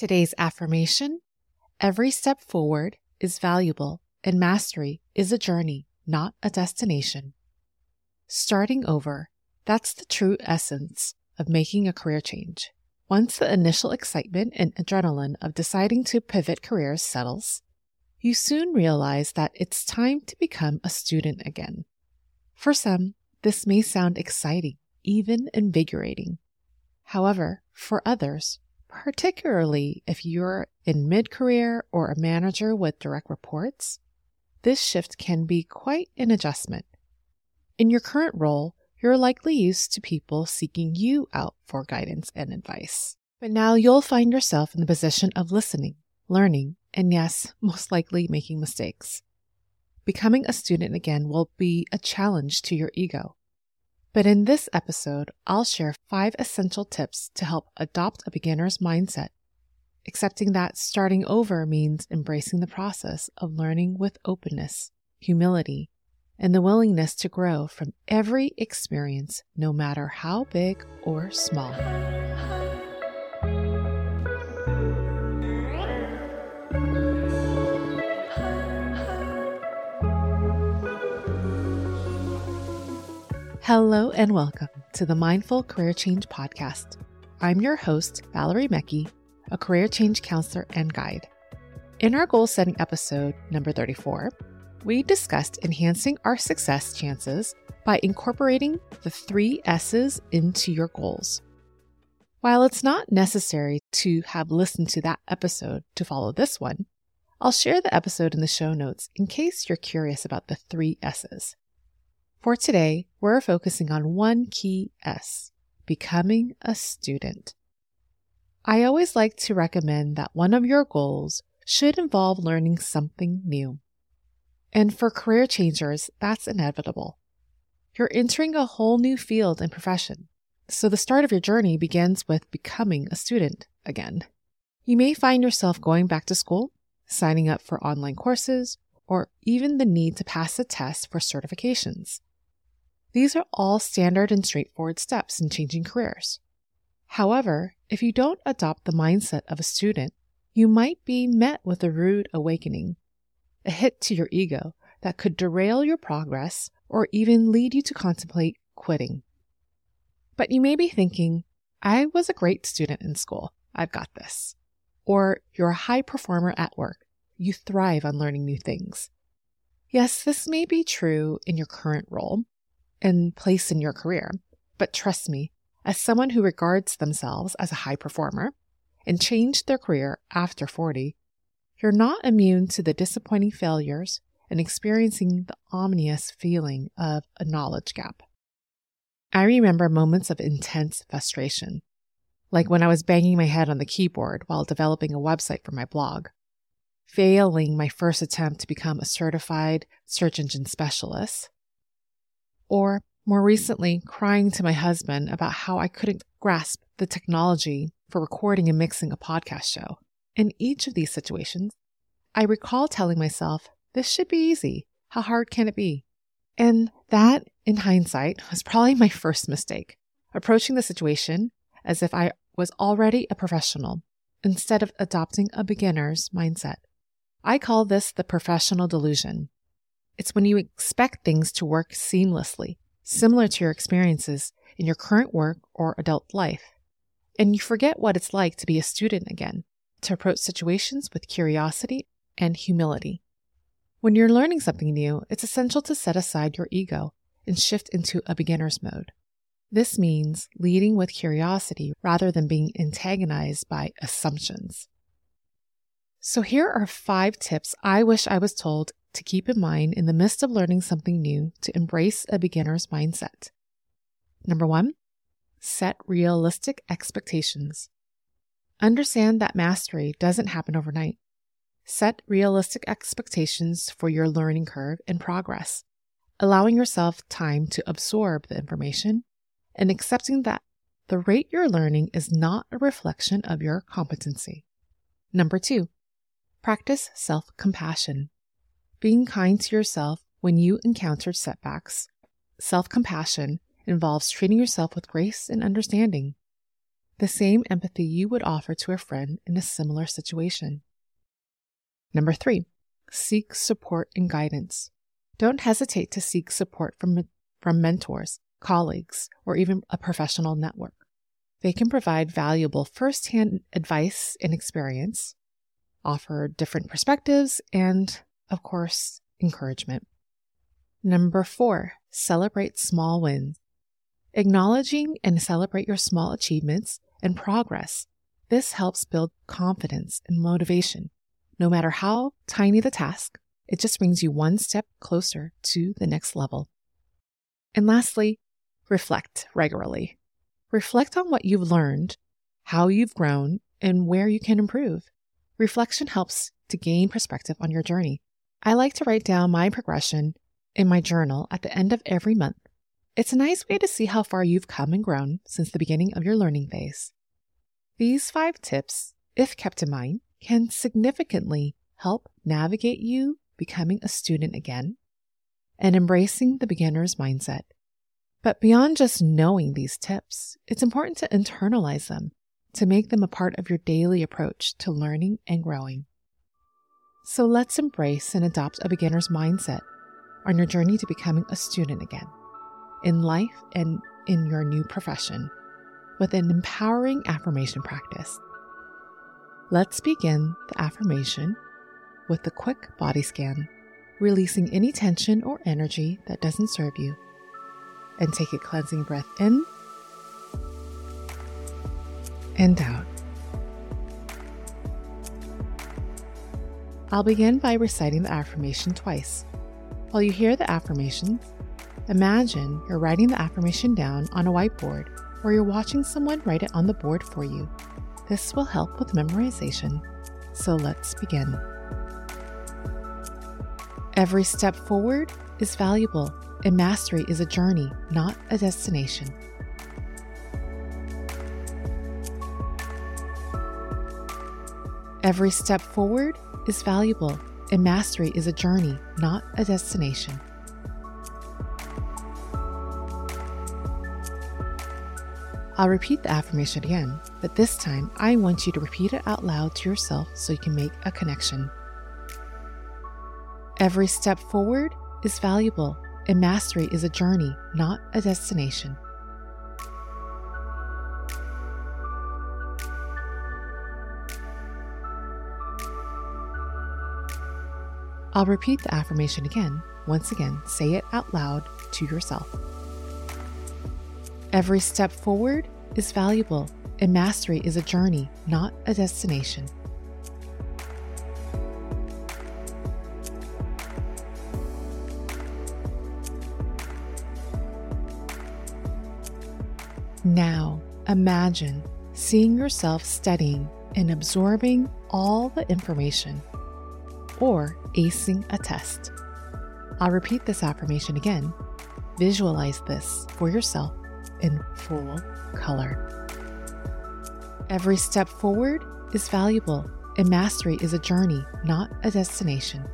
Today's affirmation Every step forward is valuable, and mastery is a journey, not a destination. Starting over, that's the true essence of making a career change. Once the initial excitement and adrenaline of deciding to pivot careers settles, you soon realize that it's time to become a student again. For some, this may sound exciting, even invigorating. However, for others, particularly if you're in mid career or a manager with direct reports, this shift can be quite an adjustment. In your current role, you're likely used to people seeking you out for guidance and advice. But now you'll find yourself in the position of listening, learning, and yes, most likely making mistakes. Becoming a student again will be a challenge to your ego. But in this episode, I'll share five essential tips to help adopt a beginner's mindset, accepting that starting over means embracing the process of learning with openness, humility, and the willingness to grow from every experience, no matter how big or small. Hello and welcome to the Mindful Career Change Podcast. I'm your host, Valerie Mekki, a career change counselor and guide. In our goal setting episode number 34, we discussed enhancing our success chances by incorporating the three S's into your goals. While it's not necessary to have listened to that episode to follow this one, I'll share the episode in the show notes in case you're curious about the three S's. For today, we're focusing on one key S becoming a student. I always like to recommend that one of your goals should involve learning something new. And for career changers, that's inevitable. You're entering a whole new field and profession, so the start of your journey begins with becoming a student again. You may find yourself going back to school, signing up for online courses, or even the need to pass a test for certifications. These are all standard and straightforward steps in changing careers. However, if you don't adopt the mindset of a student, you might be met with a rude awakening, a hit to your ego that could derail your progress or even lead you to contemplate quitting. But you may be thinking, I was a great student in school. I've got this. Or you're a high performer at work. You thrive on learning new things. Yes, this may be true in your current role, and place in your career. But trust me, as someone who regards themselves as a high performer and changed their career after 40, you're not immune to the disappointing failures and experiencing the ominous feeling of a knowledge gap. I remember moments of intense frustration, like when I was banging my head on the keyboard while developing a website for my blog, failing my first attempt to become a certified search engine specialist, or more recently, crying to my husband about how I couldn't grasp the technology for recording and mixing a podcast show. In each of these situations, I recall telling myself, this should be easy. How hard can it be? And that, in hindsight, was probably my first mistake, approaching the situation as if I was already a professional instead of adopting a beginner's mindset. I call this the professional delusion. It's when you expect things to work seamlessly, similar to your experiences in your current work or adult life. And you forget what it's like to be a student again, to approach situations with curiosity and humility. When you're learning something new, it's essential to set aside your ego and shift into a beginner's mode. This means leading with curiosity rather than being antagonized by assumptions. So, here are five tips I wish I was told to keep in mind in the midst of learning something new to embrace a beginner's mindset. Number one, set realistic expectations. Understand that mastery doesn't happen overnight. Set realistic expectations for your learning curve and progress, allowing yourself time to absorb the information and accepting that the rate you're learning is not a reflection of your competency. Number two, practice self compassion being kind to yourself when you encounter setbacks. Self compassion involves treating yourself with grace and understanding. the same empathy you would offer to a friend in a similar situation. Number three, seek support and guidance. Don't hesitate to seek support from, from mentors, colleagues, or even a professional network. They can provide valuable firsthand advice and experience, offer different perspectives, and, of course, encouragement. Number four, celebrate small wins. Acknowledging and celebrate your small achievements and progress. This helps build confidence and motivation. No matter how tiny the task, it just brings you one step closer to the next level. And lastly, reflect regularly. Reflect on what you've learned, how you've grown, and where you can improve. Reflection helps to gain perspective on your journey. I like to write down my progression in my journal at the end of every month. It's a nice way to see how far you've come and grown since the beginning of your learning phase. These five tips, if kept in mind, can significantly help navigate you becoming a student again and embracing the beginner's mindset. But beyond just knowing these tips, it's important to internalize them to make them a part of your daily approach to learning and growing. So let's embrace and adopt a beginner's mindset on your journey to becoming a student again, in life and in your new profession, with an empowering affirmation practice. Let's begin the affirmation with a quick body scan, releasing any tension or energy that doesn't serve you and take a cleansing breath in and out. I'll begin by reciting the affirmation twice. While you hear the affirmations, imagine you're writing the affirmation down on a whiteboard or you're watching someone write it on the board for you. This will help with memorization. So let's begin. Every step forward is valuable and mastery is a journey, not a destination. Every step forward is valuable, and mastery is a journey, not a destination. I'll repeat the affirmation again, but this time I want you to repeat it out loud to yourself so you can make a connection. Every step forward is valuable, and mastery is a journey, not a destination. I'll repeat the affirmation again. Once again, say it out loud to yourself. Every step forward is valuable, and mastery is a journey, not a destination. Now, imagine seeing yourself studying and absorbing all the information or acing a test. I'll repeat this affirmation again. Visualize this for yourself in full color. Every step forward is valuable, and mastery is a journey, not a destination.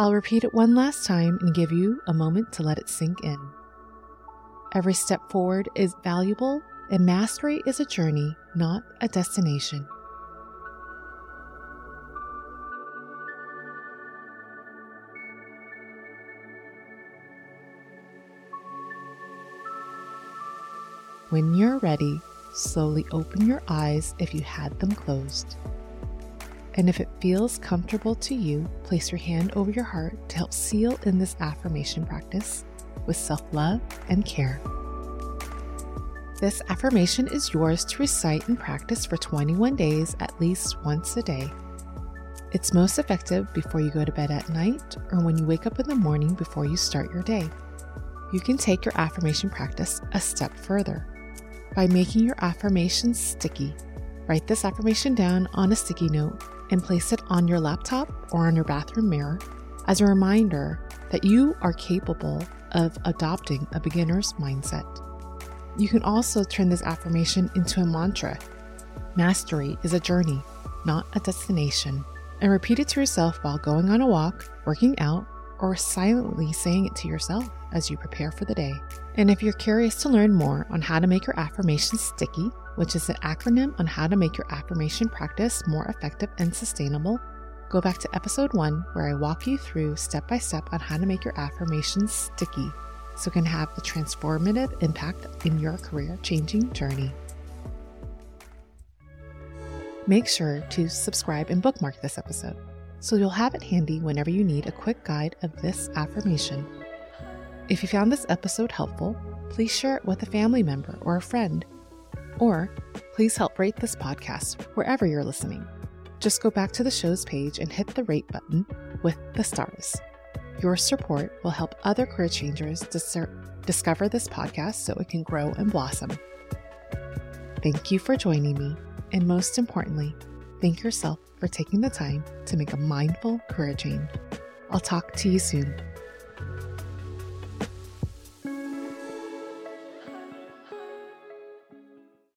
I'll repeat it one last time and give you a moment to let it sink in. Every step forward is valuable, and mastery is a journey, not a destination. When you're ready, slowly open your eyes if you had them closed. And if it feels comfortable to you, place your hand over your heart to help seal in this affirmation practice with self love and care. This affirmation is yours to recite and practice for 21 days at least once a day. It's most effective before you go to bed at night or when you wake up in the morning before you start your day. You can take your affirmation practice a step further by making your affirmations sticky. Write this affirmation down on a sticky note and place it on your laptop or on your bathroom mirror as a reminder that you are capable of adopting a beginner's mindset. You can also turn this affirmation into a mantra. Mastery is a journey, not a destination. And repeat it to yourself while going on a walk, working out, or silently saying it to yourself as you prepare for the day. And if you're curious to learn more on how to make your affirmations sticky, which is an acronym on how to make your affirmation practice more effective and sustainable, go back to episode one where I walk you through step by step on how to make your affirmations sticky so it can have the transformative impact in your career changing journey. Make sure to subscribe and bookmark this episode so you'll have it handy whenever you need a quick guide of this affirmation. If you found this episode helpful, please share it with a family member or a friend. Or please help rate this podcast wherever you're listening. Just go back to the show's page and hit the rate button with the stars. Your support will help other career changers dis- discover this podcast so it can grow and blossom. Thank you for joining me, and most importantly, thank yourself for taking the time to make a mindful career change. I'll talk to you soon.